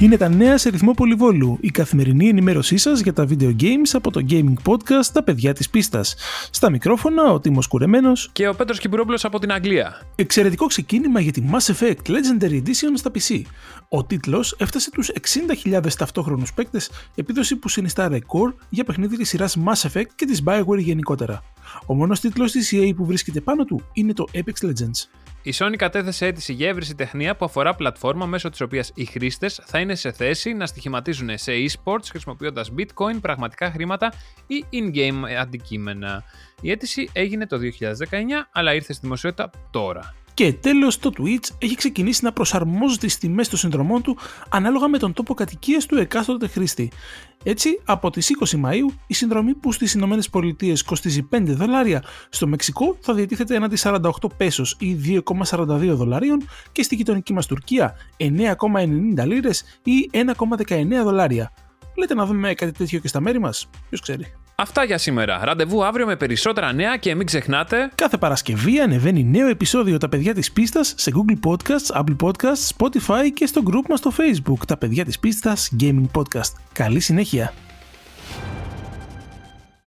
Είναι τα νέα σε ρυθμό πολυβόλου, η καθημερινή ενημέρωσή σας για τα video games από το gaming podcast Τα παιδιά της πίστας. Στα μικρόφωνα ο Τίμος Κουρεμένος και ο Πέτρος Κυπουρόπουλος από την Αγγλία. Εξαιρετικό ξεκίνημα για τη Mass Effect Legendary Edition στα PC. Ο τίτλος έφτασε τους 60.000 ταυτόχρονους παίκτες, επίδοση που συνιστά ρεκόρ για παιχνίδι της σειράς Mass Effect και της Bioware γενικότερα. Ο μόνος τίτλος της EA που βρίσκεται πάνω του είναι το Apex Legends. Η Sony κατέθεσε αίτηση για έβριση τεχνία που αφορά πλατφόρμα μέσω της οποίας οι χρήστες θα είναι σε θέση να στοιχηματίζουν σε e-sports χρησιμοποιώντας bitcoin, πραγματικά χρήματα ή in-game αντικείμενα. Η αίτηση έγινε το 2019, αλλά ήρθε στη δημοσιότητα τώρα. Και τέλος το Twitch έχει ξεκινήσει να προσαρμόζει τις τιμές των συνδρομών του ανάλογα με τον τόπο κατοικίας του εκάστοτε χρήστη. Έτσι, από τις 20 Μαΐου, η συνδρομή που στις Ηνωμένες Πολιτείες κοστίζει 5 δολάρια, στο Μεξικό θα διατίθεται έναντι 48 πέσος ή 2,42 δολαρίων και στη γειτονική μας Τουρκία 9,90 λίρες ή 1,19 δολάρια. Λέτε να δούμε κάτι τέτοιο και στα μέρη μας, ποιος ξέρει. Αυτά για σήμερα. Ραντεβού αύριο με περισσότερα νέα και μην ξεχνάτε. Κάθε Παρασκευή ανεβαίνει νέο επεισόδιο Τα παιδιά της πίστας σε Google Podcasts, Apple Podcasts, Spotify και στο group μας στο Facebook Τα παιδιά της πίστας Gaming Podcast. Καλή συνέχεια!